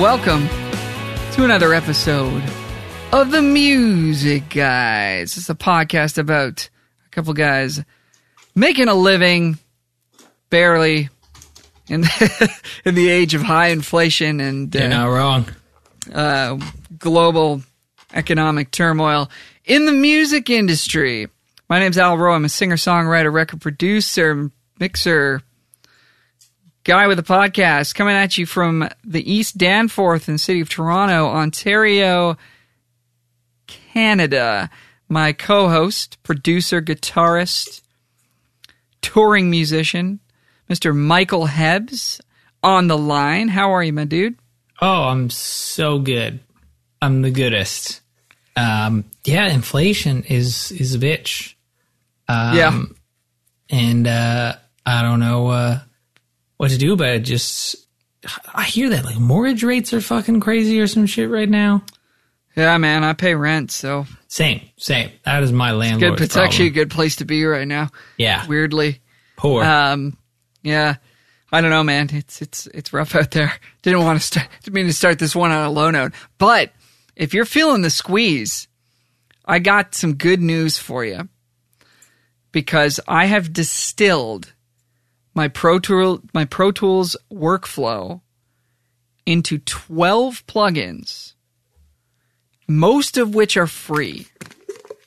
Welcome to another episode of the Music Guys. It's a podcast about a couple guys making a living, barely, in the, in the age of high inflation and You're uh, not wrong. uh, global economic turmoil in the music industry. My name's Al Rowe. I'm a singer, songwriter, record producer, mixer, guy with a podcast coming at you from the East Danforth in the city of Toronto, Ontario, Canada. My co host, producer, guitarist, touring musician, Mr. Michael Hebbs on the line. How are you, my dude? Oh, I'm so good. I'm the goodest. Um, yeah, inflation is is a bitch. Um, Yeah. and uh, I don't know uh, what to do about it. Just I hear that like mortgage rates are fucking crazy or some shit right now. Yeah, man, I pay rent, so Same, same. That is my landlord. good. landlord's It's actually a good place to be right now. yeah, Weirdly, poor. um, yeah, I don't know, man. It's it's it's rough out there. Didn't want to start. Didn't mean to start this one on a low note, but if you're feeling the squeeze, I got some good news for you because I have distilled my Pro Tool my Pro Tools workflow into 12 plugins, most of which are free.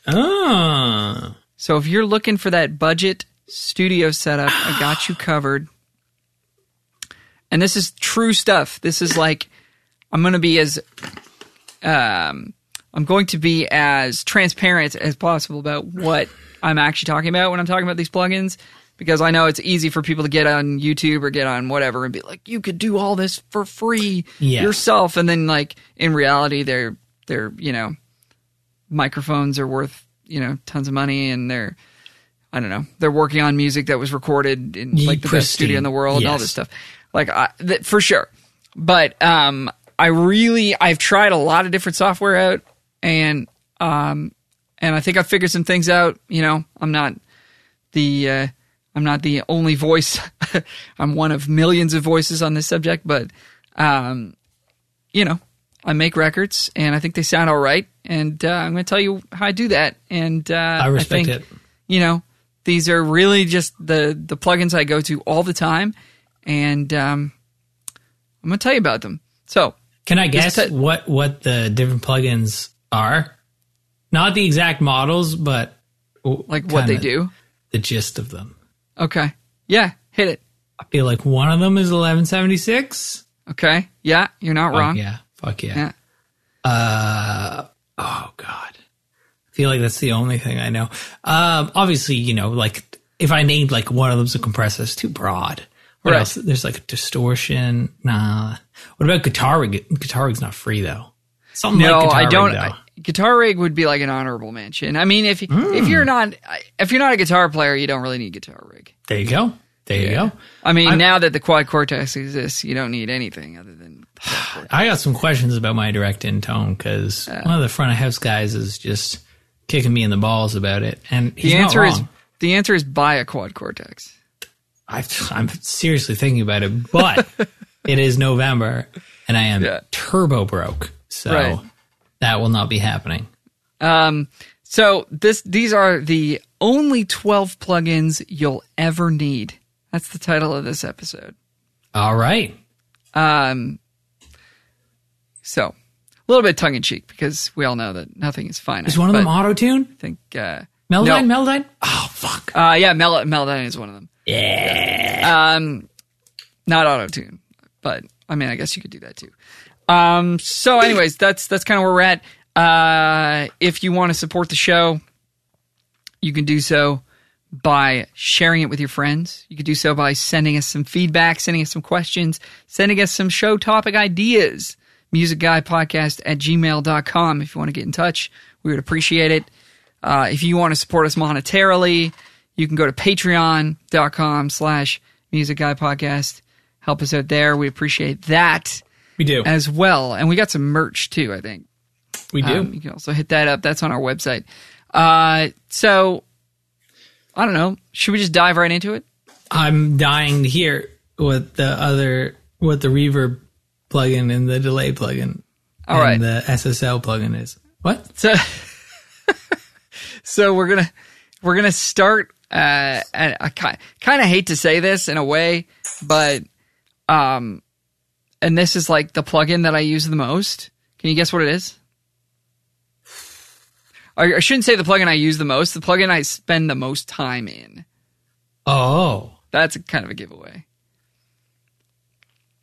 oh, So if you're looking for that budget studio setup, I got you covered. And this is true stuff. This is like I'm going to be as um I'm going to be as transparent as possible about what I'm actually talking about when I'm talking about these plugins because I know it's easy for people to get on YouTube or get on whatever and be like you could do all this for free Yeah. yourself. And then like in reality they're they're you know microphones are worth you know tons of money and they're I don't know they're working on music that was recorded in like the best studio in the world and all this stuff. Like I, th- for sure. But um I really I've tried a lot of different software out and um and I think I figured some things out you know. I'm not the uh, I'm not the only voice I'm one of millions of voices on this subject but um you know I make records and I think they sound all right and uh, I'm going to tell you how I do that and uh, I respect think, it. you know these are really just the the plugins I go to all the time and um, I'm going to tell you about them so Can I guess te- what what the different plugins are? Not the exact models, but like what they do The gist of them. Okay yeah hit it I feel like one of them is 1176. okay yeah you're not Fuck wrong yeah. Fuck yeah. Yeah. Uh, oh God. I feel like that's the only thing I know. Um, obviously, you know, like if I named like one of them's a compressor, it's too broad. What Right. else? There's like a distortion. Nah. What about guitar rig? Guitar rig's not free though. Something No, like guitar I don't. Rig, though. I, guitar rig would be like an honorable mention. I mean, if Hmm. if you're not if you're not a guitar player, you don't really need guitar rig. there you go. There you go. I mean, I'm- now that the quad cortex exists, you don't need anything other than. the quad cortex. I got some questions about my direct in tone because one of the front of house guys is just kicking me in the balls about it, and he's the answer is the answer is buy a quad cortex. I've, I'm seriously thinking about it, but it is November and I am Yeah. turbo broke, so Right. That will not be happening. Um, so this these are the only twelve plugins you'll ever need. That's the title of this episode. All right, Um, so a little bit tongue in cheek because we all know that nothing is finite. is one of them auto tune? I think uh, Melodyne, no. Melodyne. Oh fuck, Uh, yeah, Mel- Melodyne is one of them. yeah. Um, not auto tune, but I mean, I guess you could do that too. Um, so, anyways, that's that's kind of where we're at. Uh, if you want to support the show, you can do so by sharing it with your friends. You can do so by sending us some feedback, sending us some questions, sending us some show topic ideas. musicguypodcast at gmail.com if you want to get in touch. We would appreciate it. Uh, if you want to support us monetarily, you can go to patreon.com slash musicguypodcast. Help us out there. We appreciate that we do, as well. And we got some merch too, I think. we do. Um, you can also hit that up. That's on our website. Uh, so, I don't know. Should we just dive right into it? I'm dying to hear what the other what the reverb plugin and the delay plugin. All right. and the SSL plugin is what? So, so we're gonna we're gonna start. Uh, and I kind of hate to say this in a way, but um, and this is like the plugin that I use the most. Can you guess what it is? I shouldn't say the plugin I use the most. The plugin I spend the most time in. Oh, That's a kind of a giveaway.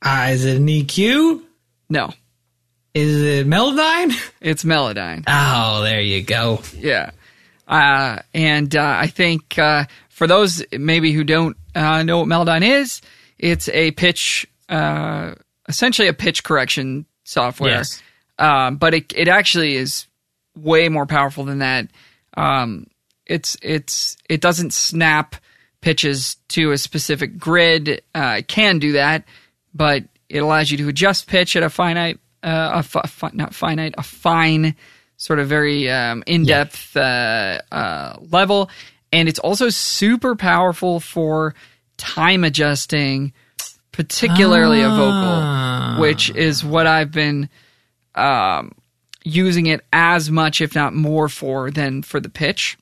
uh, is it an EQ? No, Is it Melodyne? it's Melodyne. Oh, there you go. Yeah. Uh, and uh, I think uh, for those maybe who don't uh, know what Melodyne is, it's a pitch, uh, essentially a pitch correction software. Yes. Um, but it it actually is way more powerful than that. Um, it's it's it doesn't snap pitches to a specific grid. Uh, it can do that, but it allows you to adjust pitch at a finite, uh, a fi- fi- not finite, a fine, sort of very um, in depth uh, uh, level, and it's also super powerful for time adjusting, particularly a Ah. vocal, which is what I've been um, using it as much, if not more, for than for the pitch.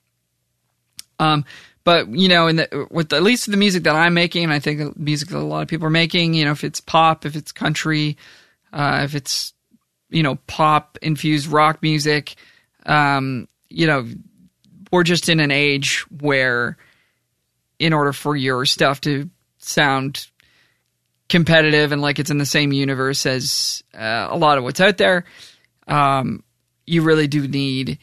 Um, but you know, in the with at least the music that I'm making, and I think the music that a lot of people are making, you know, if it's pop, if it's country, uh, if it's you know pop infused rock music, um, you know, we're just in an age where, in order for your stuff to sound competitive and like it's in the same universe as uh, a lot of what's out there, um, you really do need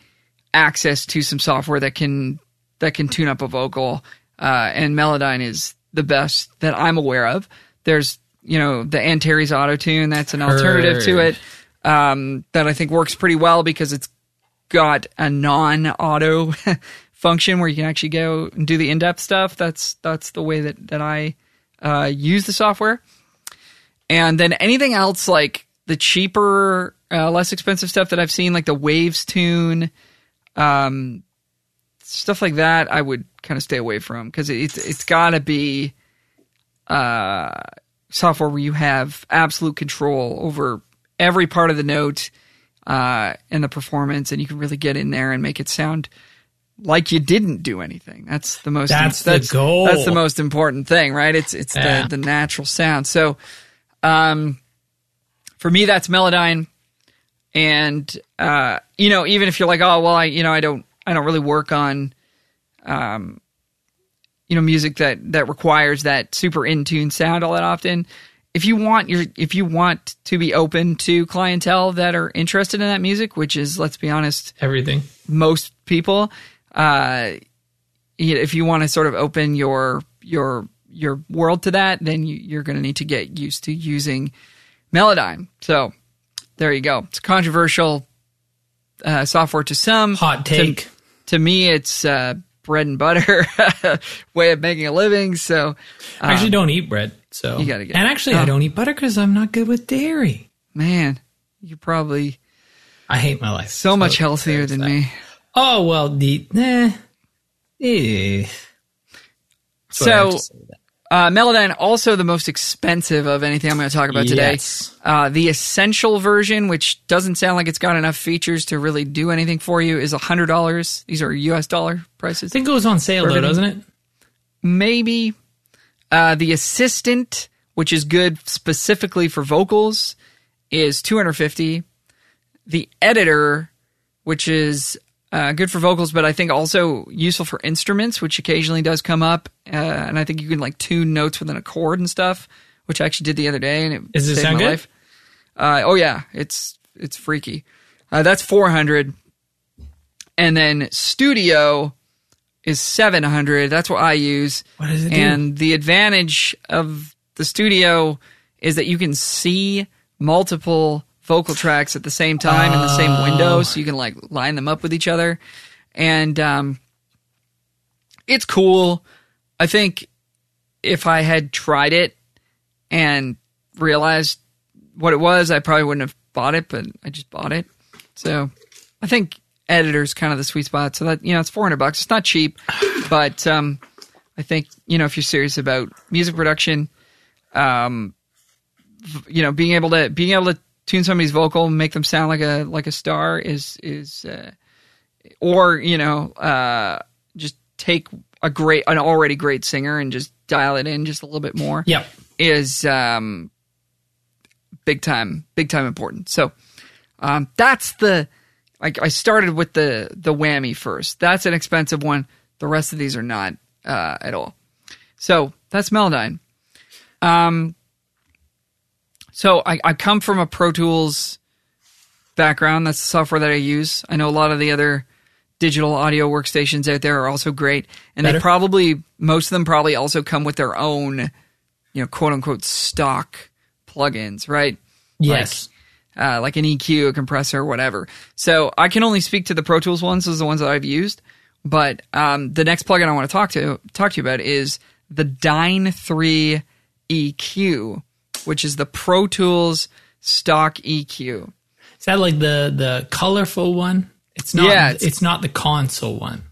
access to some software that can that can tune up a vocal. Uh, and Melodyne is the best that I'm aware of. There's you know the Antares Auto Tune that's an alternative to it um, that I think works pretty well because it's got a non-auto function where you can actually go and do the in-depth stuff. That's that's the way that that I uh, use the software. And then anything else like the cheaper, uh, less expensive stuff that I've seen, like the Waves Tune, um, stuff like that, I would kind of stay away from because it's it's got to be uh, software where you have absolute control over every part of the note uh, and the performance, and you can really get in there and make it sound like you didn't do anything. That's the most. That's the goal. That's the most important thing, right? It's it's Yeah. the the natural sound. So, um, for me, that's Melodyne, and uh, you know, even if you're like, oh well, I you know, I don't I don't really work on, um, you know, music that that requires that super in tune sound all that often. If you want your if you want to be open to clientele that are interested in that music, which is let's be honest, Everything. most people uh if you want to sort of open your your your world to that then you, you're going to need to get used to using melodyne so there you go it's controversial uh, software to some Hot To- take. to, me it's uh, bread and butter way of making a living so I actually don't eat bread, so Um, you gotta get- And actually, Oh. I don't eat butter because I'm not good with dairy. man you're probably I hate my life. so much healthier than me Oh well, the eh, eh. That's what I have so to say to that. Uh, Melodyne also the most expensive of anything I'm going to talk about today. Yes. Uh, the essential version, which doesn't sound like it's got enough features to really do anything for you, is hundred dollars. These are U.S. dollar prices. I think it goes on sale though, doesn't it? Maybe uh, the assistant, which is good specifically for vocals, is 250. The editor, which is uh, good for vocals, but I think also useful for instruments, which occasionally does come up. Uh, and I think you can like tune notes within a chord and stuff, which I actually did the other day, and it it saved sound my good? life. Uh, oh yeah, it's it's freaky. Uh, that's 400, and then studio is 700. That's what I use. What does it do? And the advantage of the studio is that you can see multiple vocal tracks at the same time in the same Oh. window, so you can like line them up with each other, and um, it's cool. I think if I had tried it and realized what it was, I probably wouldn't have bought it, but I just bought it. So I think editor's kind of the sweet spot. So that you know, it's four hundred bucks. It's not cheap, but um, I think you know if you're serious about music production, um, you know, being able to being able to tune somebody's vocal, and make them sound like a like a star is is, uh, or you know, uh, just take a great an already great singer and just dial it in just a little bit more. Yep. is um, big time, big time important. So um, that's the. like I started with the the whammy first. That's an expensive one. The rest of these are not uh, at all. So that's Melodyne. Um, so I, I come from a Pro Tools background. That's the software that I use. I know a lot of the other digital audio workstations out there are also great, and Better. they probably most of them probably also come with their own, you know, quote unquote stock plugins, right? Yes. uh, like an EQ, a compressor, whatever. So I can only speak to the Pro Tools ones. Those are the ones that I've used. But um, the next plugin I want to talk to talk to you about is the Dyne Three EQ, which is the Pro Tools stock EQ. Is that like the the colorful one? It's not. Yeah, it's, it's- not the console one.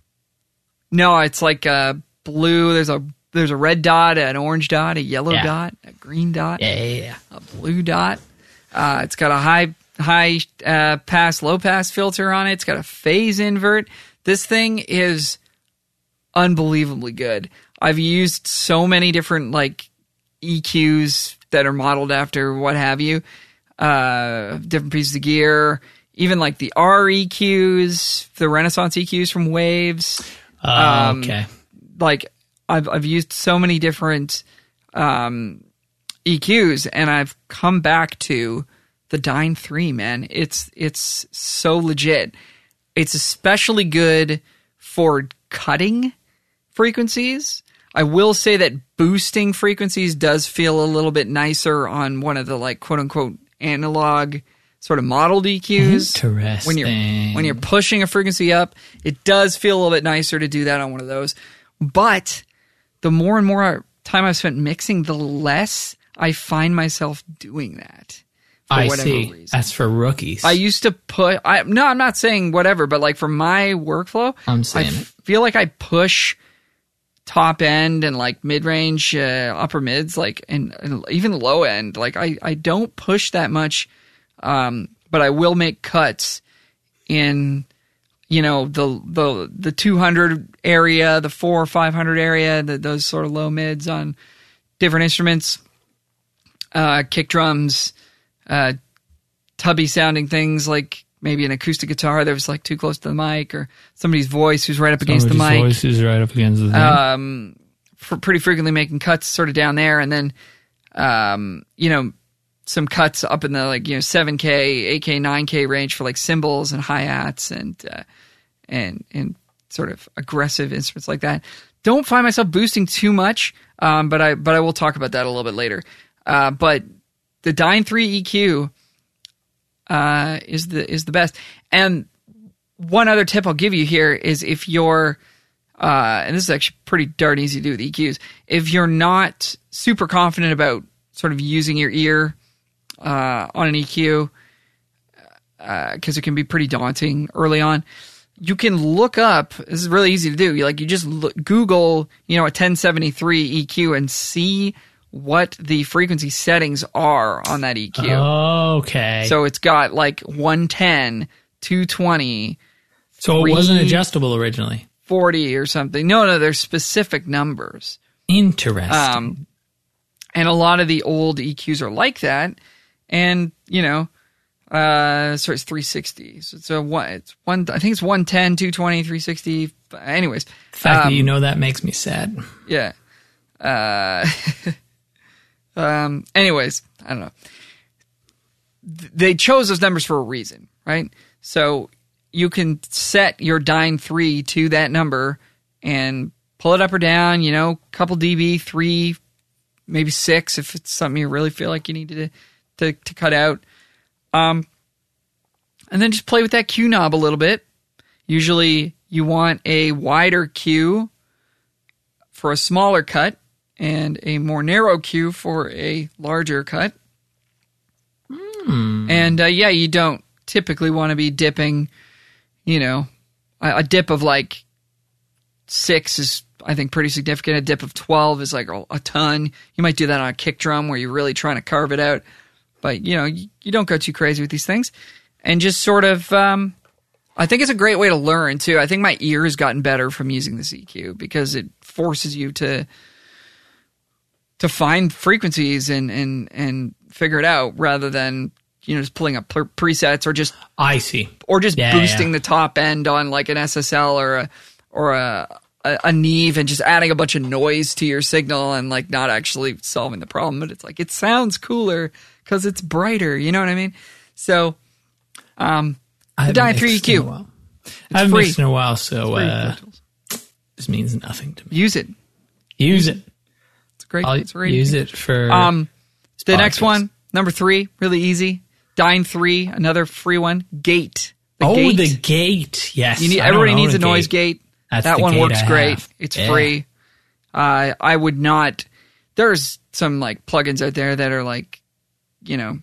No, it's like a blue. There's a there's a red dot, an orange dot, a yellow Yeah. dot, a green dot. Yeah, yeah, yeah. a blue dot. Uh, it's got a high high uh, pass, low pass filter on it. It's got a phase invert. This thing is unbelievably good. I've used so many different like EQs that are modeled after what have you, uh, different pieces of gear, even like the R EQs, the Renaissance EQs from Waves Uh, Um, okay. like I've I've used so many different um, EQs, and I've come back to the Dyne Three. Man, it's it's so legit. It's especially good for cutting frequencies. I will say that boosting frequencies does feel a little bit nicer on one of the like quote unquote analog sort of modeled EQs when you're when you're pushing a frequency up, it does feel a little bit nicer to do that on one of those. But the more and more time I've spent mixing, the less I find myself doing that. For I whatever see. reason. That's for rookies. I used to put. I no, I'm not saying whatever, but like for my workflow, I'm saying f- it. feel like I push top end and like mid range, uh, upper mids, like and, and even low end. Like I I don't push that much, um, but I will make cuts in you know the the the 200 area, the four or 500 area, the, those sort of low mids on different instruments, uh, kick drums, uh, tubby sounding things like maybe an acoustic guitar that was like too close to the mic or somebody's voice who's right up against the mic voice is right up against the mic. um, for pretty frequently making cuts sort of down there, and then um, you know some cuts up in the like you know seven k, eight k, nine k range for like cymbals and hi hats and uh, and and sort of aggressive instruments like that. Don't find myself boosting too much, um, but I but I will talk about that a little bit later. Uh, but the Dyne Three EQ uh, is the is the best. And one other tip I'll give you here is if you're uh, and this is actually pretty darn easy to do with EQs. If you're not super confident about sort of using your ear uh, on an EQ, uh, because it can be pretty daunting early on, you can look up. This is really easy to do. You like you just look, Google, you know, a 1073 EQ and see what the frequency settings are on that EQ. okay. So, So it's got like 110, 220, so it wasn't adjustable originally. 40 or something. No, no, there's specific numbers. Interesting. Um, and a lot of the old EQs are like that. And, you know, uh, so it's 360. So it's a one, it's one, I think it's 110, 220, 360. Anyways, the fact um, that you know that makes me sad. yeah. Uh, um, anyways, I don't know. They chose those numbers for a reason, right? So you can set your Dyne 3 to that number and pull it up or down, you know, couple dB, three, maybe six if it's something you really feel like you need to, to, to cut out. Um, and then just play with that Q knob a little bit. Usually you want a wider Q for a smaller cut and a more narrow Q for a larger cut. And uh, yeah, you don't typically want to be dipping, you know, a, a dip of like six is I think pretty significant. A dip of 12 is like a, a ton. You might do that on a kick drum where you're really trying to carve it out, but you know you, you don't go too crazy with these things, and just sort of. Um, I think it's a great way to learn too. I think my ear has gotten better from using this EQ because it forces you to to find frequencies and and and figure it out rather than you know just pulling up pre- presets or just I see. or just Yeah, boosting yeah. the top end on like an SSL or a or a, a a Neve and just adding a bunch of noise to your signal and like not actually solving the problem. But it's like it sounds cooler because it's brighter. You know what I mean? So um, I haven't Dyna 3 mixed in a EQ. while. I haven't free. mixed in a while, so uh, this means nothing to me. use it. Use it. Great. I'll it's great. use it for. Um, the next one, number three, really easy. Dyne three, another free one. Gate. The oh, gate. the gate. Yes. You need, everybody needs a noise gate. That's that one gate works I great. have. It's Yeah. free. Uh, I would not. There's some like plugins out there that are like, you know,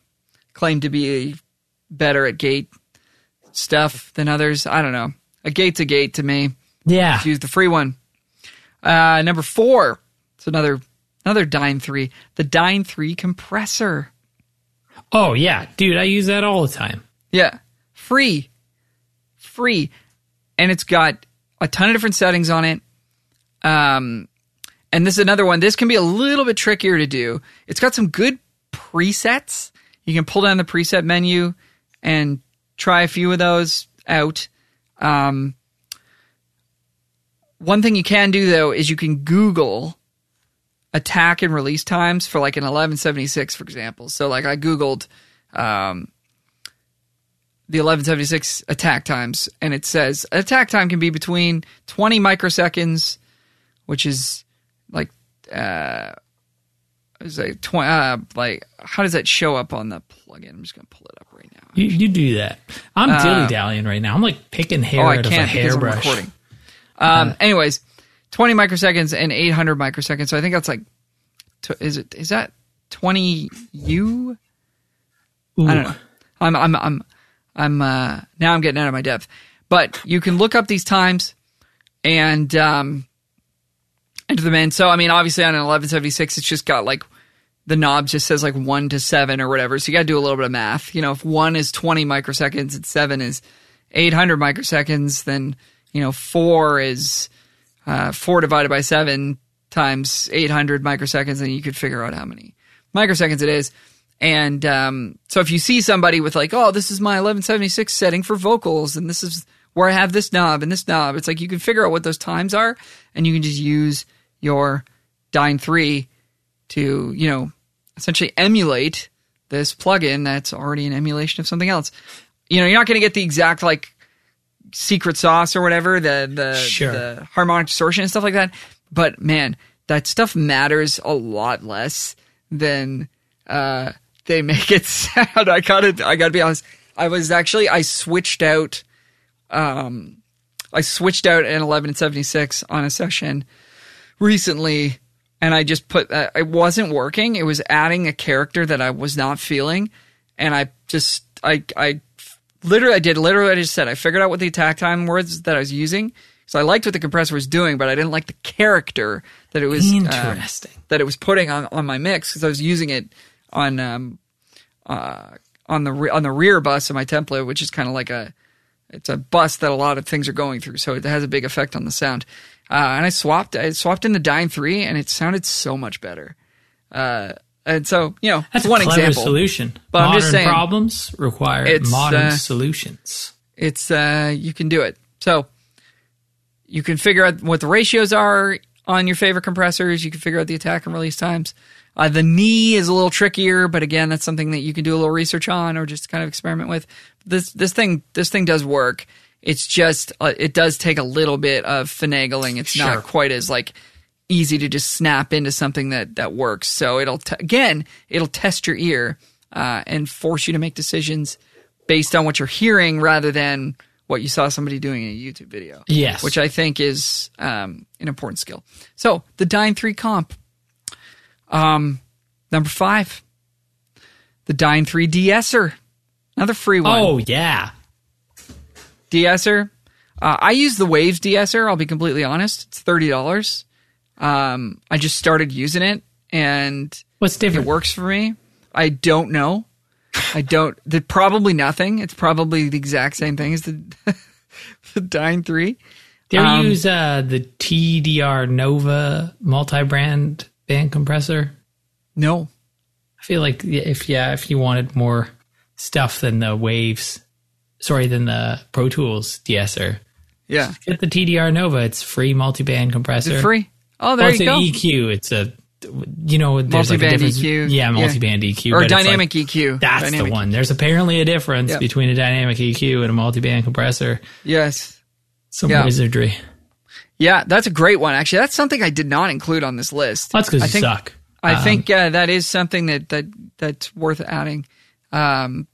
claim to be better at gate stuff than others. I don't know. A gate's a gate to me. Yeah. Use the free one. Uh, number four. It's another another Dyne three. The Dyne three compressor. Oh yeah, dude. I use that all the time. Yeah. Free. Free. And it's got a ton of different settings on it. Um, and this is another one. This can be a little bit trickier to do. It's got some good presets. You can pull down the preset menu and try a few of those out. Um, one thing you can do though is you can Google attack and release times for like an 1176, for example. So like I Googled, um, the 1176 attack times, and it says attack time can be between 20 microseconds, which is like uh, is like 20, uh, like how does that show up on the plugin? I'm just gonna pull it up right now. You, you do that. I'm dilly dallying right now. I'm like picking hair Uh, Oh, I out of a can't because I'm hairbrush. recording. Um, anyways, 20 microseconds and 800 microseconds. So I think that's like, is it is that 20 U? Ooh. I don't know. I'm I'm I'm I'm uh now I'm getting out of my depth. But you can look up these times and um enter them in. So I mean obviously on an eleven seventy six it's just got like the knob just says like one to seven or whatever. So you gotta do a little bit of math. You know, if one is twenty microseconds and seven is eight hundred microseconds, then you know four is uh, four divided by seven times 800 microseconds, and you could figure out how many microseconds it is. And um, so if you see somebody with like, oh, this is my 1176 setting for vocals, and this is where I have this knob and this knob, it's like you can figure out what those times are, and you can just use your Dyne 3 to, you know, essentially emulate this plugin that's already an emulation of something else. You know, you're not going to get the exact like secret sauce or whatever, the the, Sure. the harmonic distortion and stuff like that. But man, that stuff matters a lot less than uh, they make it sound. I gotta I gotta be honest. I was actually I switched out um I switched out an 11 and 76 on a session recently and I just put uh, it wasn't working. It was adding a character that I was not feeling and I just I I literally I did literally what I just said. I figured out what the attack time was that I was using. So I liked what the compressor was doing, but I didn't like the character that it was uh, Interesting. that it was putting on, on my mix because I was using it on um uh on the re- on the rear bus of my template, which is kind of like a it's a bus that a lot of things are going through, so it has a big effect on the sound. Uh, and I swapped I swapped in the Dyne three, and it sounded so much better. Uh, and so you know That's one example. solution. But I'm modern just saying, problems require it's, modern uh, solutions. it's uh you can do it. So you can figure out what the ratios are on your favorite compressors. You can figure out the attack and release times. Uh, the knee is a little trickier, but again, that's something that you can do a little research on or just kind of experiment with. This this thing this thing does work. It's just uh, it does take a little bit of finagling. It's Sure. not quite as like easy to just snap into something that that works. So it'll t- again it'll test your ear uh, and force you to make decisions based on what you're hearing rather than what you saw somebody doing in a YouTube video. Yes. which I think is um, an important skill. So the Dyne Three comp. Um, number five, the Dyne Three de-esser, another free one. Oh yeah. de-esser. Uh, I use the Waves de-esser. I'll be completely honest. It's thirty dollars. Um, I just started using it, and What's different? it works for me. I don't know. I don't. The, probably nothing. It's probably the exact same thing as the the Dyne Three. Do you um, use uh, the TDR Nova multi-brand band compressor? No. I feel like if yeah, if you wanted more stuff than the Waves, sorry, than the Pro Tools de-esser, Yeah. get the TDR Nova. It's free multi-band compressor. Free? Oh, there Well, it's you an. EQ. It's a you know there's like a Multi-band difference- EQ. Yeah, Yeah. multi-band EQ or but it's like- dynamic EQ. that's dynamic. the one. There's apparently a difference Yep. between a dynamic EQ and a multi-band compressor. Yes. Some Yeah. wizardry. Yeah, that's a great one. Actually, that's something I did not include on this list. That's because I you think, suck. I Um, think uh, that is something that that that's worth adding. Um,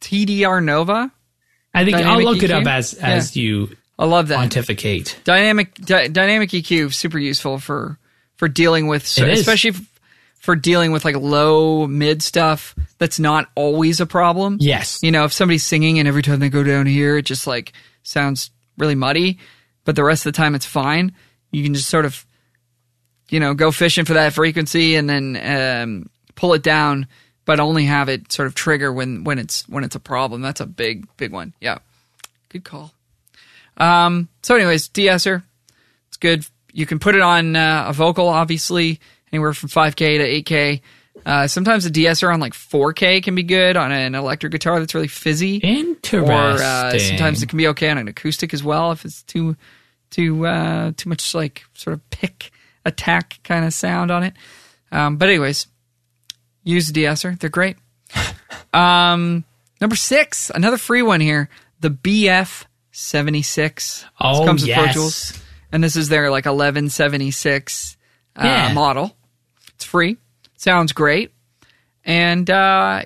TDR Nova. I think I'll dynamic look it up as as you I love that. pontificate. dynamic dy- dynamic EQ super useful for for dealing with so- especially f- for dealing with like low mid stuff that's not always a problem. Yes. You know, if somebody's singing and every time they go down here it just like sounds really muddy, but the rest of the time it's fine. You can just sort of you know, go fishing for that frequency and then um, pull it down, but only have it sort of trigger when when it's when it's a problem. That's a big big one. Yeah, good call. Um, so, anyways, de-esser, it's good. You can put it on uh, a vocal, obviously, anywhere from 5K to 8K. Uh, sometimes a de-esser on like 4K can be good on an electric guitar that's really fizzy. Interesting. Or uh, sometimes it can be okay on an acoustic as well if it's too too uh, too much like sort of pick attack kind of sound on it. Um, but anyways, use the de-esser; they're great. um, number six, another free one here, the BF seventy six. Oh, comes with Pro. Tools, and this is their like eleven seventy six uh, Yeah. model. It's free, sounds great, and uh,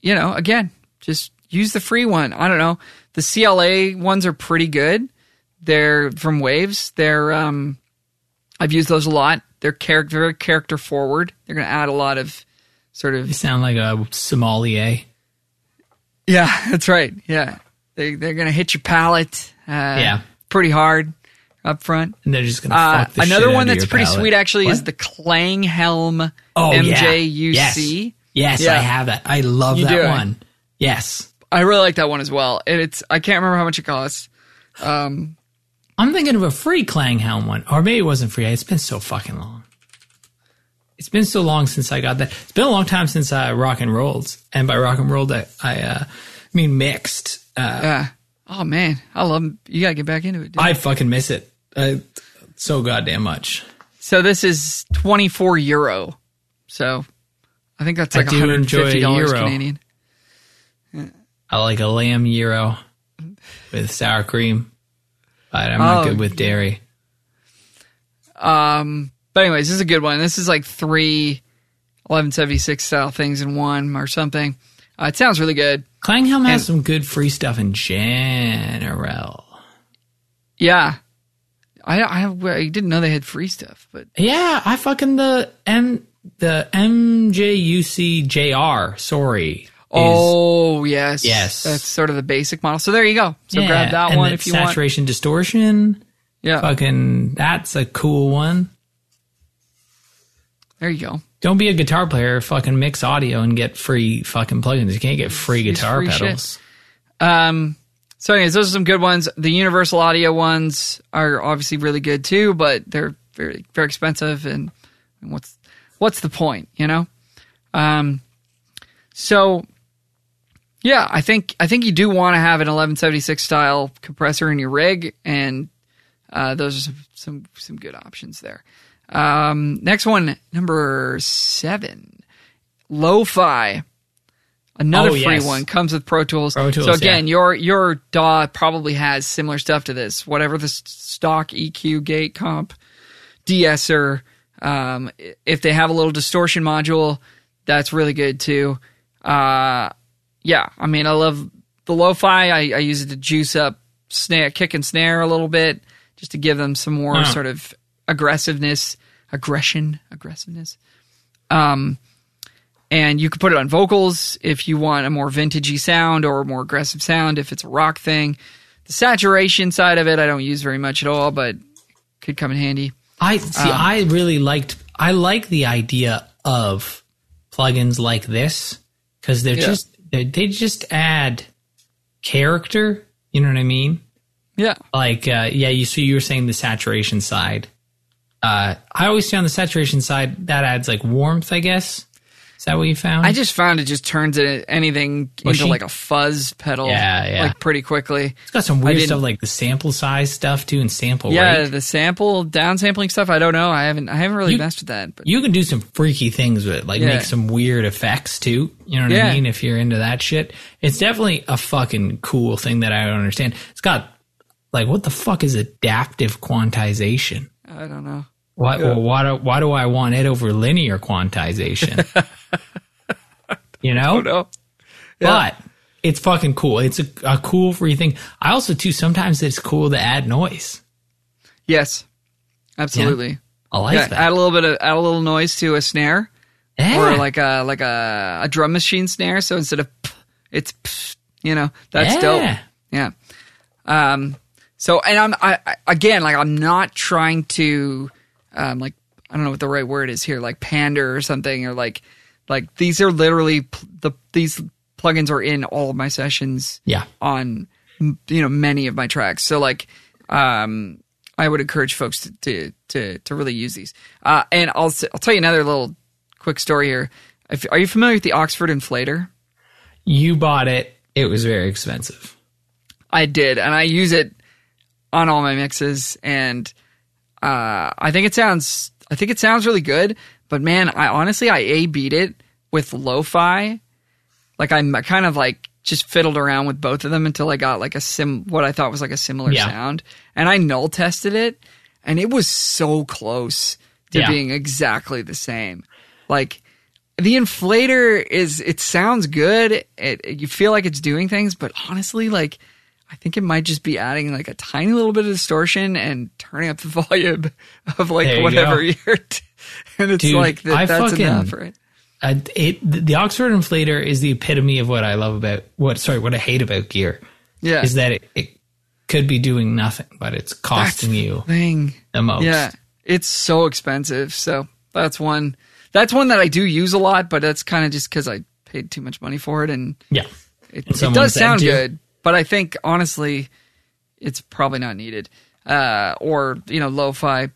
you know, again, just use the free one. I don't know. The CLA ones are pretty good. They're from Waves. They're um, I've used those a lot. They're character very character forward. They're going to add a lot of sort of You sound like a sommelier. yeah, that's right. Yeah, they they're going to hit your palate. Uh, Yeah. pretty hard up front. And they're just gonna Uh, the another one that's pretty palate. sweet actually is the the Klanghelm oh, yeah. MJUC. Yes, yes Yeah. I have that. I love You that one. Yes. I really like that one as well. And it's I can't remember how much it costs. Um, I'm thinking of a free Klanghelm one, or maybe it wasn't free. It's been so fucking long. It's been so long since I got that. It's been a long time since I rock and rolled, and by rock and rolled, I, I uh, mean mixed. Uh, yeah. Oh man, I love. You gotta get back into it. Dude. I fucking miss it uh, so goddamn much. so this is twenty four euro. So I think that's like one hundred fifty dollars. Canadian. I like a lamb euro with sour cream, but I'm not Oh, good with dairy. Um, but anyways, this is a good one. This is like three 1176 style things in one or something. Uh, it sounds really good. Klanghelm has And- some good free stuff in general. Yeah. I, I I didn't know they had free stuff, but Yeah, I fucking the M the MJUC JR. Sorry. is- oh yes, Yes. that's sort of the basic model. So there you go. So yeah, grab that and one if you want. saturation distortion. Yeah, Fucking, that's a cool one. there you go. Don't be a guitar player. Fucking mix audio and get free fucking plugins. You can't get free guitar free shit. pedals. Um, so anyways, those are some good ones. The Universal Audio ones are obviously really good too, but they're very very expensive. And, and what's what's the point, you know? Um, so yeah, I think I think you do want to have an 1176 style compressor in your rig, and uh, those are some, some some good options there. Um, next one, number seven, lo-fi. Another Oh, free yes. one comes with Pro Tools. Pro Tools, so again, yeah. your your DAW probably has similar stuff to this. Whatever the stock EQ, gate comp, de-esser. Um, if they have a little distortion module, that's really good too. Uh, yeah, I mean, I love the lo-fi. I, I use it to juice up snare, kick and snare a little bit, just to give them some more sort of aggressiveness, aggression, aggressiveness. Um, and you could put it on vocals if you want a more vintagey sound or a more aggressive sound if it's a rock thing. The saturation side of it, I don't use very much at all, but could come in handy. I see. Um, I really liked. I like the idea of plugins like this because they're Yeah. just they, they just add character. You know what I mean? Yeah. Like, uh, yeah. You so you were saying the saturation side. Uh, I always on the saturation side that adds like warmth. I guess is that what you found? I just found it just turns it, anything into like a fuzz pedal. Yeah, yeah. Like pretty quickly. it's got some weird stuff like the sample size stuff too, and sample Yeah, rate. the sample downsampling stuff. I don't know. I haven't. I haven't really You- messed with that. But You can do some freaky things with it, like Yeah. make some weird effects too. You know what Yeah. I mean? If you're into that shit, it's definitely a fucking cool thing that I don't understand. It's got like what the fuck is adaptive quantization? I don't know. Why, well, why, do, why do I want it over linear quantization? you know? No. But it's fucking cool. It's a, a cool free thing. I also too sometimes it's cool to add noise. Yes. Absolutely. I like Yeah, that. add a little bit of add a little noise to a snare Yeah. or like a like a, a drum machine snare. So instead of p- it's p- you know that's Yeah. dope. Yeah. Um. So and I'm I, I again like I'm not trying to um like I don't know what the right word is here like pander or something or like like these are literally pl- the these plugins are in all of my sessions yeah. on you know many of my tracks. So like um I would encourage folks to to to, to really use these. Uh and I'll I'll tell you another little quick story here. If, are you familiar with the Oxford inflator? You bought it. It was very expensive. I did and I use it on all my mixes and uh I think it sounds I think it sounds really good, but man, I honestly I A beat it with lo-fi. Like I m- kind of like just fiddled around with both of them until I got like a sim what I thought was like a similar Yeah. sound. And I null tested it and it was so close to Yeah. being exactly the same. Like the inflator is it sounds good. It, you feel like it's doing things, but honestly like I think it might just be adding like a tiny little bit of distortion and turning up the volume of like There you whatever go. you're t- and it's Dude, like that, I that's fucking- enough, right? Uh, it the Oxford inflator is the epitome of what I love about what sorry what I hate about gear Yeah. is that it, it could be doing nothing but it's costing That's you thing. the most. Yeah. It's so expensive. So that's one that's one that I do use a lot, but that's kind of just because I paid too much money for it and yeah. it, it does sound good. But I think honestly it's probably not needed. Uh or, you know, lo-fi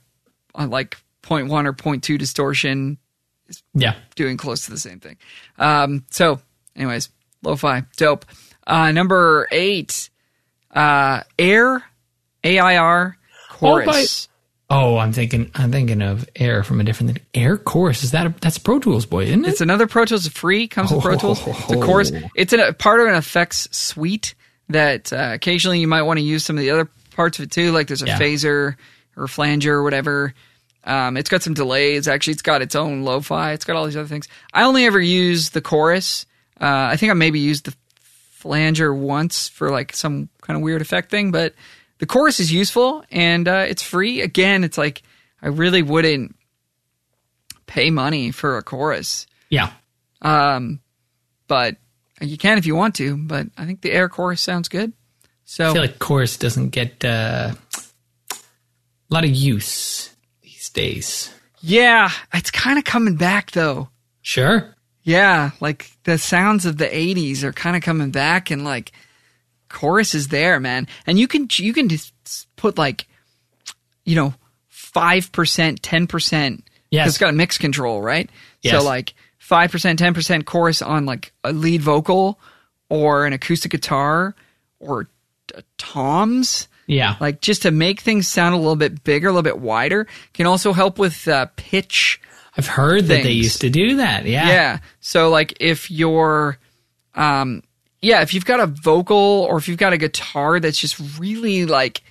on like 0.1 or 0.2 distortion Yeah. doing close to the same thing. Um, so, anyways, lo-fi, dope. Uh, number eight, uh, Air, A I R chorus. Oh, I'm thinking I'm thinking of Air from a different thing. Air Chorus is that a, that's Pro Tools boy, isn't it? It's another Pro Tools free. Comes with Pro Tools. It's a chorus. It's a part of an effects suite that uh, occasionally you might want to use some of the other parts of it too. Like there's a Yeah. phaser or flanger or whatever. Um, it's got some delays. Actually, it's got its own lo-fi. It's got all these other things. I only ever use the chorus. Uh, I think I maybe used the flanger once for like some kind of weird effect thing, but the chorus is useful and uh, it's free. Again, it's like I really wouldn't pay money for a chorus. yeah. Um, but you can if you want to. But I think the air chorus sounds good. So I feel like chorus doesn't get uh, a lot of use these days. yeah, it's kind of coming back though. Sure. Yeah, like the sounds of the '80s are kind of coming back, and like chorus is there, man. And you can you can just put like, you know, five percent, ten percent. Yes. it's got a mix control, right? Yes. So like five percent, ten percent chorus on like a lead vocal or an acoustic guitar or t- toms. Yeah. like just to make things sound a little bit bigger, a little bit wider, can also help with uh, pitch. I've heard that they used to do that. Yeah. Yeah. So like if you're, um, yeah, if you've got a vocal or if you've got a guitar that's just really like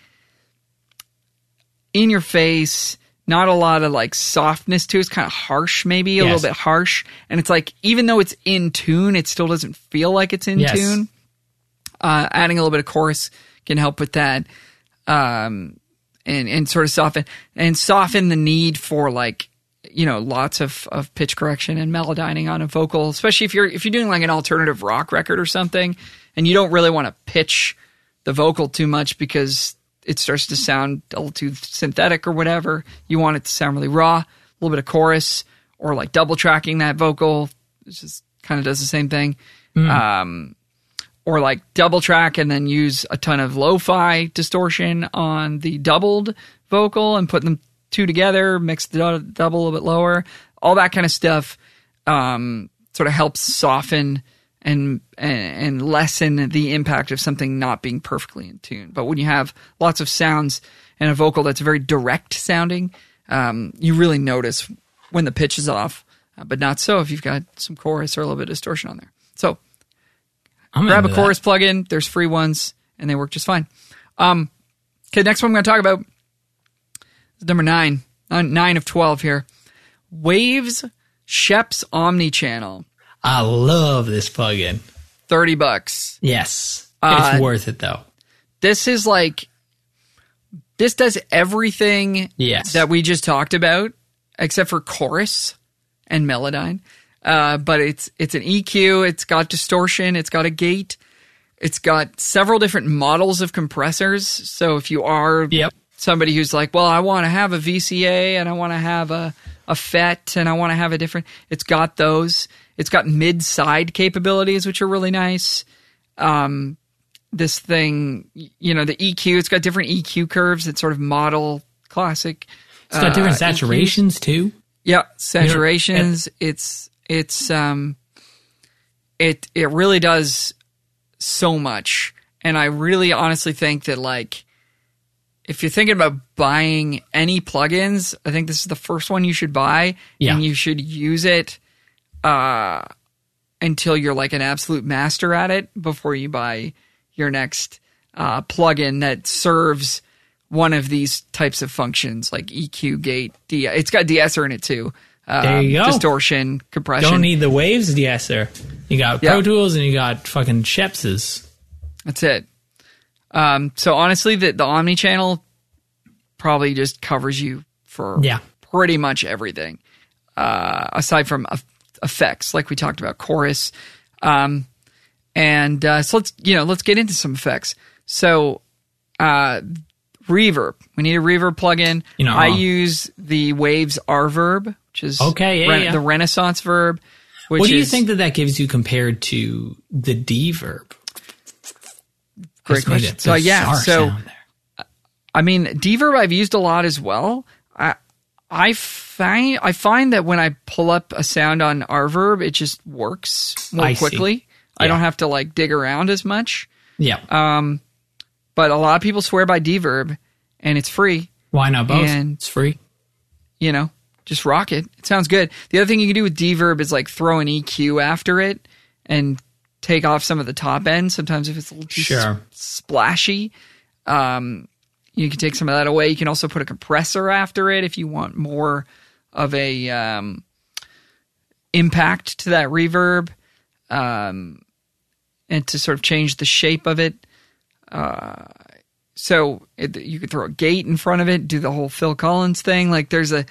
in your face, not a lot of like softness to it. It's kind of harsh, maybe a Yes. little bit harsh. And it's like, even though it's in tune, it still doesn't feel like it's in Yes. tune. Uh, adding a little bit of chorus can help with that. Um, and, and sort of soften and soften the need for like, you know, lots of, of pitch correction and melodyning on a vocal, especially if you're, if you're doing like an alternative rock record or something and you don't really want to pitch the vocal too much because it starts to sound a little too synthetic or whatever. You want it to sound really raw, a little bit of chorus, or like double tracking that vocal. It just kind of does the same thing. Um, or like double track and then use a ton of lo-fi distortion on the doubled vocal and put them two together, mix the double a little bit lower, all that kind of stuff. Um, sort of helps soften and, and lessen the impact of something not being perfectly in tune. But when you have lots of sounds and a vocal that's very direct sounding, um, you really notice when the pitch is off. Uh, but not so if you've got some chorus or a little bit of distortion on there. So I'm grab a that. chorus plugin. There's free ones, and they work just fine. Um, okay, next one I'm going to talk about is number nine, nine of twelve here. Waves Scheps Omni Channel, I love this plugin. thirty bucks. Yes. Uh, it's worth it though. This is like this does everything Yes. that we just talked about, except for chorus and melodyne. Uh, but it's it's an EQ. It's got distortion. It's got a gate. It's got several different models of compressors. So if you are Yep. somebody who's like, well, I want to have a VCA and I want to have a a FET and I want to have a different. It's got those. It's got mid side capabilities, which are really nice. Um, this thing, you know, the EQ. It's got different EQ curves that sort of model classic. It's got different uh, EQs. saturations too. Yeah, saturations. It's it's um, it it really does so much, and I really honestly think that like, if you're thinking about buying any plugins, I think this is the first one you should buy, Yeah. and you should use it, uh, until you're like an absolute master at it before you buy your next uh, plugin that serves one of these types of functions like EQ, gate, D. It's got de-esser in it too. Uh, There you go. Distortion, compression. Don't need the waves de-esser. You got Yeah. Pro Tools and you got fucking Scheps's. That's it. Um, so honestly, the the Omni channel probably just covers you for Yeah. pretty much everything, uh, aside from eff- effects, like we talked about, chorus. Um, and uh, so let's you know let's get into some effects. So uh, reverb, we need a reverb plugin. You're not I wrong. use the Waves R verb, which is Okay, yeah, Ren- yeah. the Renaissance verb. Which What do you is, think that that gives you compared to the D verb? Great question. So yeah, so. I mean, Deverb I've used a lot as well. I I find I find that when I pull up a sound on Rverb, it just works more I quickly. I don't have to like dig around as much. yeah. uh, But a lot of people swear by Deverb, and it's free. Why not both? and- it's free. You know, just rock it. It sounds good. The other thing you can do with Deverb is like throw an EQ after it and take off some of the top end. Sometimes if it's a little too Sure. s- splashy, um, you can take some of that away. You can also put a compressor after it if you want more of a um, impact to that reverb, um, and to sort of change the shape of it. Uh, so it, you could throw a gate in front of it, do the whole Phil Collins thing. Like there's a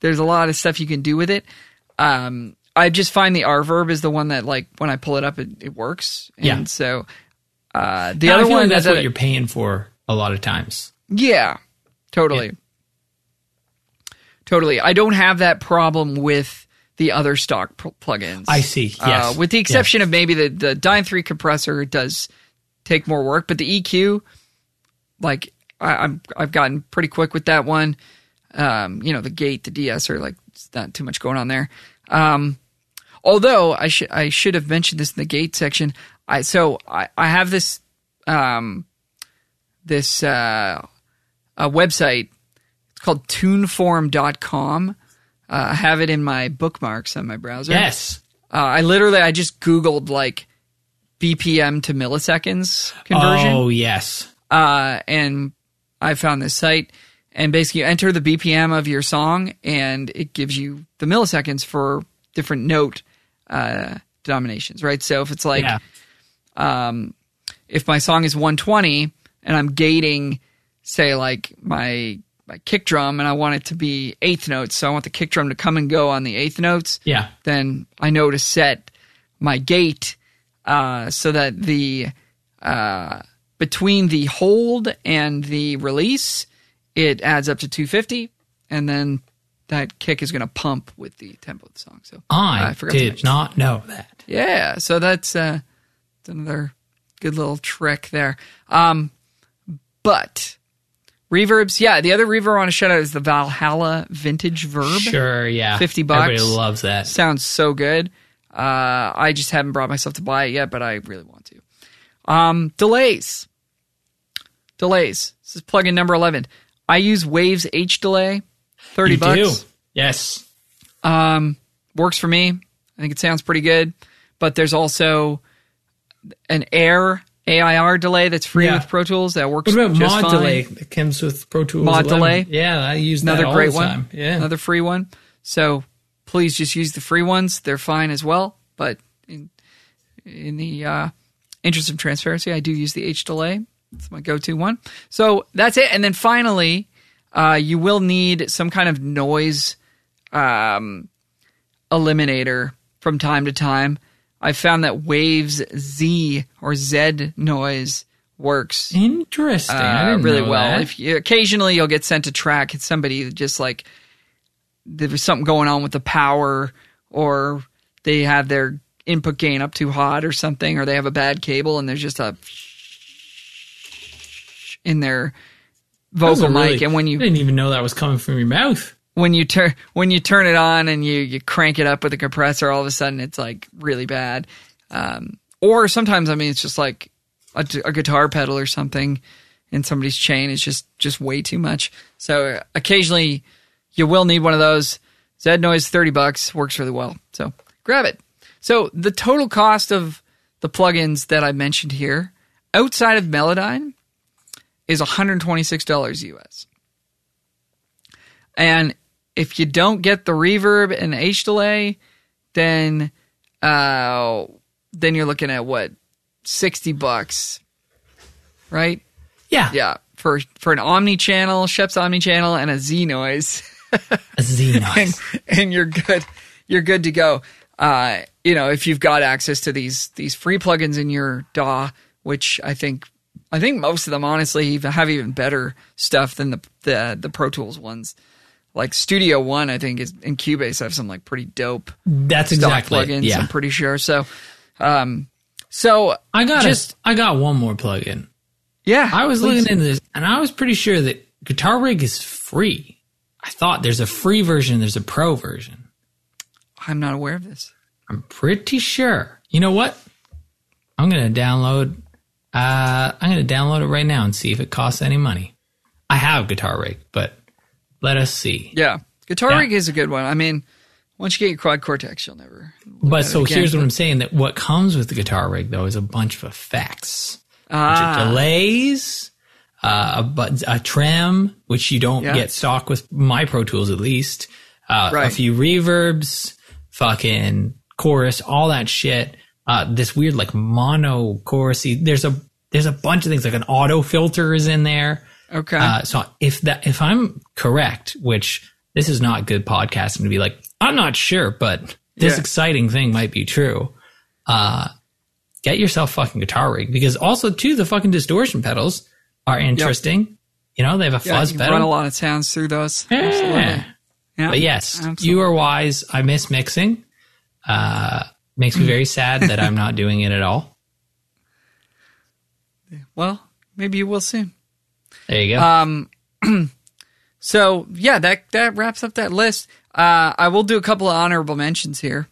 there's a lot of stuff you can do with it. Um, I just find the R verb is the one that like when I pull it up, it, it works. And Yeah. so uh, the Now, other one like that's that- what you're paying for a lot of times. yeah, totally. Totally. I don't have that problem with the other stock pl- plugins. I see. Yes. Uh, with the exception of maybe the, the Dyne 3 compressor does take more work, but the EQ, like, I, I'm, I've gotten pretty quick with that one. Um, you know, the gate, the de-esser like, it's not too much going on there. Um, although I should, I should have mentioned this in the gate section. I, so I, I have this, um, this, uh, a website. Called tuneform.com. Uh, I have it in my bookmarks on my browser. Yes. Uh, I literally, I just Googled like BPM to milliseconds conversion. Oh yes. Uh, and I found this site and basically you enter the BPM of your song and it gives you the milliseconds for different note, uh, denominations, right? So if it's like, yeah. if my song is 120 and I'm gating, say like my my kick drum and I want it to be eighth notes, so I want the kick drum to come and go on the eighth notes, Yeah. then I know to set my gate uh, so that the uh, between the hold and the release, it adds up to 250, and then that kick is going to pump with the tempo of the song. So I, forgot to did not know that. yeah, so that's uh, another good little trick there. Um, but reverbs, yeah, the other reverb I want to shout out is the Valhalla Vintage Verb. Sure, yeah. 50 bucks. Everybody loves that. Sounds so good. Uh, I just haven't brought myself to buy it yet, but I really want to. Um, delays. Delays. This is plugin number 11. I use Waves H delay, 30 You bucks. do. Yes. Um, works for me. I think it sounds pretty good. But there's also an Air AIR delay that's free Yeah. with Pro Tools that works What about mod fine. delay that comes with Pro Tools? Mod 11? delay? Yeah, I use that Another all great the one. Yeah. Another free one. So please just use the free ones. They're fine as well. But in in the uh, interest of transparency, I do use the H delay. It's my go-to one. So that's it. And then finally, uh, you will need some kind of noise um, eliminator from time to time. I found that Waves Z or Z noise works Interesting. I uh, didn't really well. that. If you, occasionally you'll get sent a track, it's somebody that just like there was something going on with the power, or they have their input gain up too hot or something, or they have a bad cable and there's just a in their vocal really- mic, and when I you didn't even know that was coming from your mouth. When you turn when you turn it on and you you crank it up with a compressor, all of a sudden it's like really bad. Um, or sometimes I mean it's just like a, a guitar pedal or something in somebody's chain is just just way too much. So occasionally you will need one of those. Zed Noise thirty bucks works really well. So grab it. So the total cost of the plugins that I mentioned here outside of Melodyne is $126 US. And if you don't get the reverb and H delay, then uh, then you're looking at what sixty bucks, right? Yeah. Yeah, for for an omni channel, Scheps omni channel, and a Z noise, A Z noise. and, and you're good. You're good to go. Uh, you know, if you've got access to these these free plugins in your DAW, which I think I think most of them honestly have even better stuff than the the, the Pro Tools ones. Like Studio One, I think is and Cubase have some like pretty dope That's exactly. plugins. Yeah. I'm pretty sure. So, um, so I got just- just. I got one more plugin. yeah, I was looking into this, and I was pretty sure that Guitar Rig is free. I thought there's a free version, there's a pro version. I'm not aware of this. I'm pretty sure. You know what? I'm gonna download. Uh, I'm gonna download it right now and see if it costs any money. I have Guitar Rig, but let us see. Yeah, Guitar Yeah. Rig is a good one. I mean, once you get your Quad Cortex, you'll never. But so again, here's what I'm saying: that what comes with the Guitar Rig though is a bunch of effects, Ah, delays, uh, a, but a trim, which you don't Yeah. get stock with my Pro Tools at least. Uh, Right. A few reverbs, fucking chorus, all that shit. Uh, this weird like mono chorusy. There's a there's a bunch of things like an auto filter is in there. Okay. Uh, so if that if I'm correct, which this is not good podcasting to be like, I'm not sure, but this Yeah. exciting thing might be true. Uh, get yourself fucking guitar rig because also too the fucking distortion pedals are interesting. You know they have a fuzz pedal. run a lot of sounds through those. Yeah. Absolutely. Yeah. But yes, Absolutely. you are wise. I miss mixing. Uh, makes me very sad that I'm not doing it at all. Well, maybe you will soon. There you go. Um, so yeah, that that wraps up that list. Uh, I will do a couple of honorable mentions here.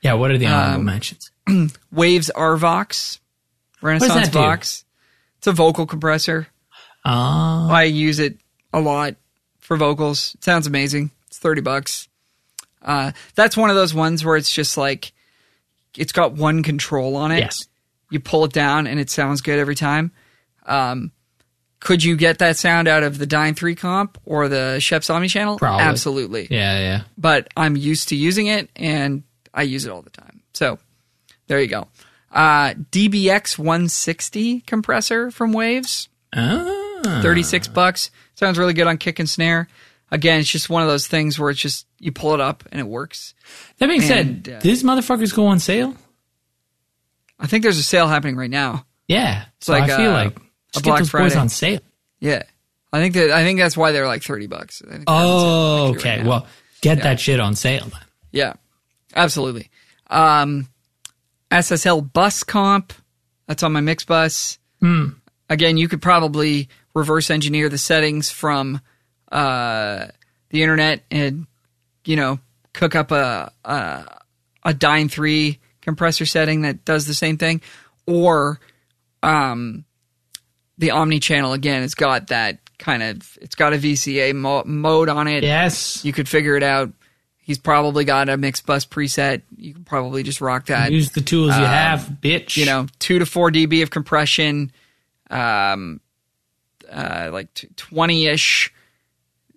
yeah. What are the honorable um, mentions? Waves RVox, Renaissance do? Vox. It's a vocal compressor. Uh, I use it a lot for vocals. It sounds amazing. It's thirty bucks. Uh, that's one of those ones where it's just like it's got one control on it. yes. You pull it down and it sounds good every time. Um, could you get that sound out of the Dyne Three comp or the Scheps Omni channel? Probably. Absolutely. Yeah. Yeah. But I'm used to using it and I use it all the time. So there you go. Uh, DBX 160 compressor from Waves. Ah. 36 bucks. Sounds really good on kick and snare. Again, it's just one of those things where it's just you pull it up and it works. That being And, said, uh, these motherfuckers go on sale. I think there's a sale happening right now. Yeah, so like, I feel uh, like Just Black get those boys Friday. on sale. Yeah, I think that I think that's why they're like thirty bucks. I think they're on sale Oh, okay. now. well, get that shit on sale then. Yeah, absolutely. Um, SSL bus comp. That's on my mix bus. Again, you could probably reverse engineer the settings from uh, the internet and you know cook up a a, a Dyne three compressor setting that does the same thing, or um, the Omni channel again. It's got that kind of it's got a VCA mo- mode on it Yes. you could figure it out. He's probably got a mix bus preset. You can probably just rock that. Use the tools you have, bitch. Um, You know, two to four dB of compression, um, uh, like twenty ish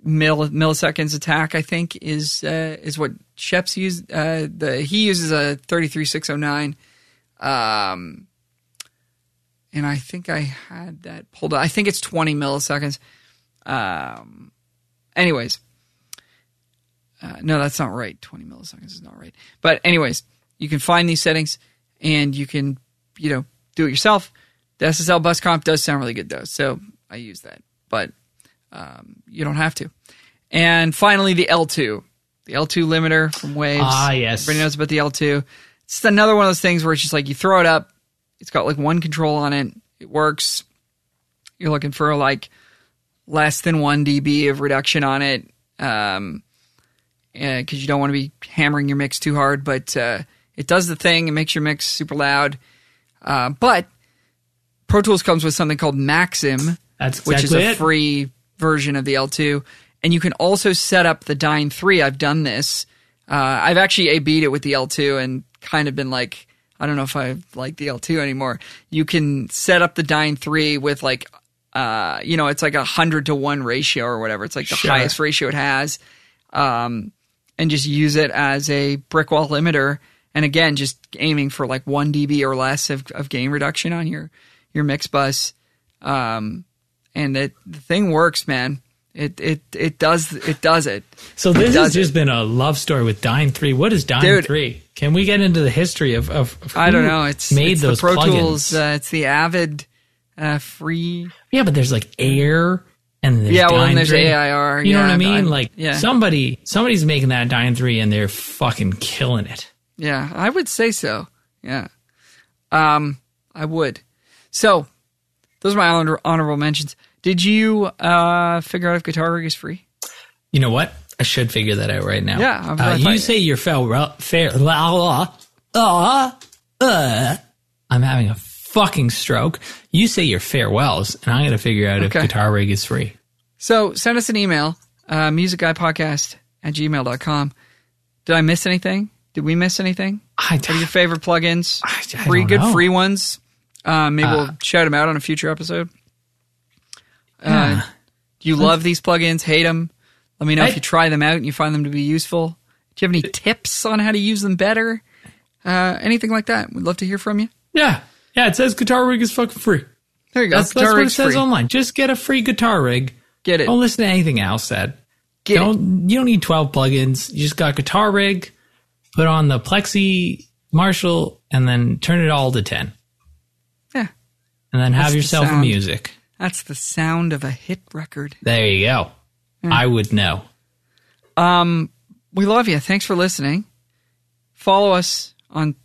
mill, milliseconds attack. I think is uh, is what Scheps used. Uh, the he uses a thirty three six oh nine. Um, and I think I had that pulled up. I think it's 20 milliseconds. Um, anyways, uh, no, that's not right. 20 milliseconds is not right. But anyways, you can find these settings and you can, you know, do it yourself. The SSL bus comp does sound really good though, so I use that. But um, you don't have to. And finally, the L2, the L2 limiter from Waves. Ah, yes. Everybody knows about the L2. It's another one of those things where it's just like you throw it up. It's got like one control on it. It works. You're looking for like less than one dB of reduction on it, um, because you don't want to be hammering your mix too hard. But uh, it does the thing. It makes your mix super loud. Uh, but Pro Tools comes with something called Maxim, That's which is a it. free version of the L2. And you can also set up the Dyne 3. I've done this. Uh, I've actually A B'd it with the L2 and kind of been like, I don't know if I like the L2 anymore. You can set up the Dyne 3 with like, uh, you know, it's like a 100 to 1 ratio or whatever. It's like the Sure. highest ratio it has. Um, and just use it as a brick wall limiter. And again, just aiming for like 1 dB or less of, of gain reduction on your, your mix bus um, and it, the thing works, man. It it it does it does it. So this has does just been a love story with Dyne Three. What is Dude. Three? Can we get into the history of of, of I don't know. It's made it's those the Pro plugins? Tools. Uh, it's the Avid uh, free. Yeah, but there's like Air and there's Yeah, well, and there's 3. AIR, You know yeah, what I mean? I'm- like yeah. somebody somebody's making that Dyne Three and they're fucking killing it. Yeah, I would say so. Yeah, um, I would. So those are my honor- honorable mentions. Did you uh figure out if Guitar Rig is free? You know what? I should figure that out right now. Yeah, uh, you say you're fair. fair uh, uh, uh, I'm having a fucking stroke. You say your farewells, and I'm going to figure out Okay. if Guitar Rig is free. So send us an email, uh, musicguypodcast at gmail.com. Did I miss anything? Did we miss anything? I, What are your favorite plugins? I- I free, good know. free ones. Uh, maybe we'll shout them out on a future episode. Uh, do you love these plugins? Hate them? Let me know I- if you try them out and you find them to be useful. Do you have any tips on how to use them better? Uh, anything like that? We'd love to hear from you. yeah, yeah. It says Guitar Rig is fucking free. There you go. That's, that's what it says free. online. Just get a free Guitar Rig. Get it. Don't listen to anything else said. Get don't you don't need 12 plugins. You just got Guitar Rig, put on the Plexi Marshall, and then turn it all to 10. Yeah. And then have That's the yourself sound. music. That's the sound of a hit record. There you go. I would know. Um, we love you. Thanks for listening. Follow us on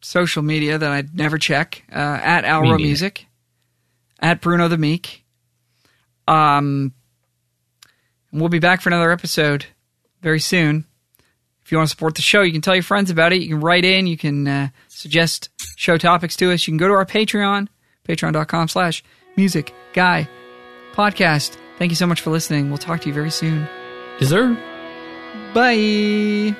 social media that I'd never check uh, at Alro. Music, at Bruno the Meek. Um, and we'll be back for another episode very soon. If you want to support the show, you can tell your friends about it. You can write in. You can uh, suggest show topics to us. You can go to our Patreon, patreon.com slash music guy podcast. Thank you so much for listening. We'll talk to you very soon. Is there Bye.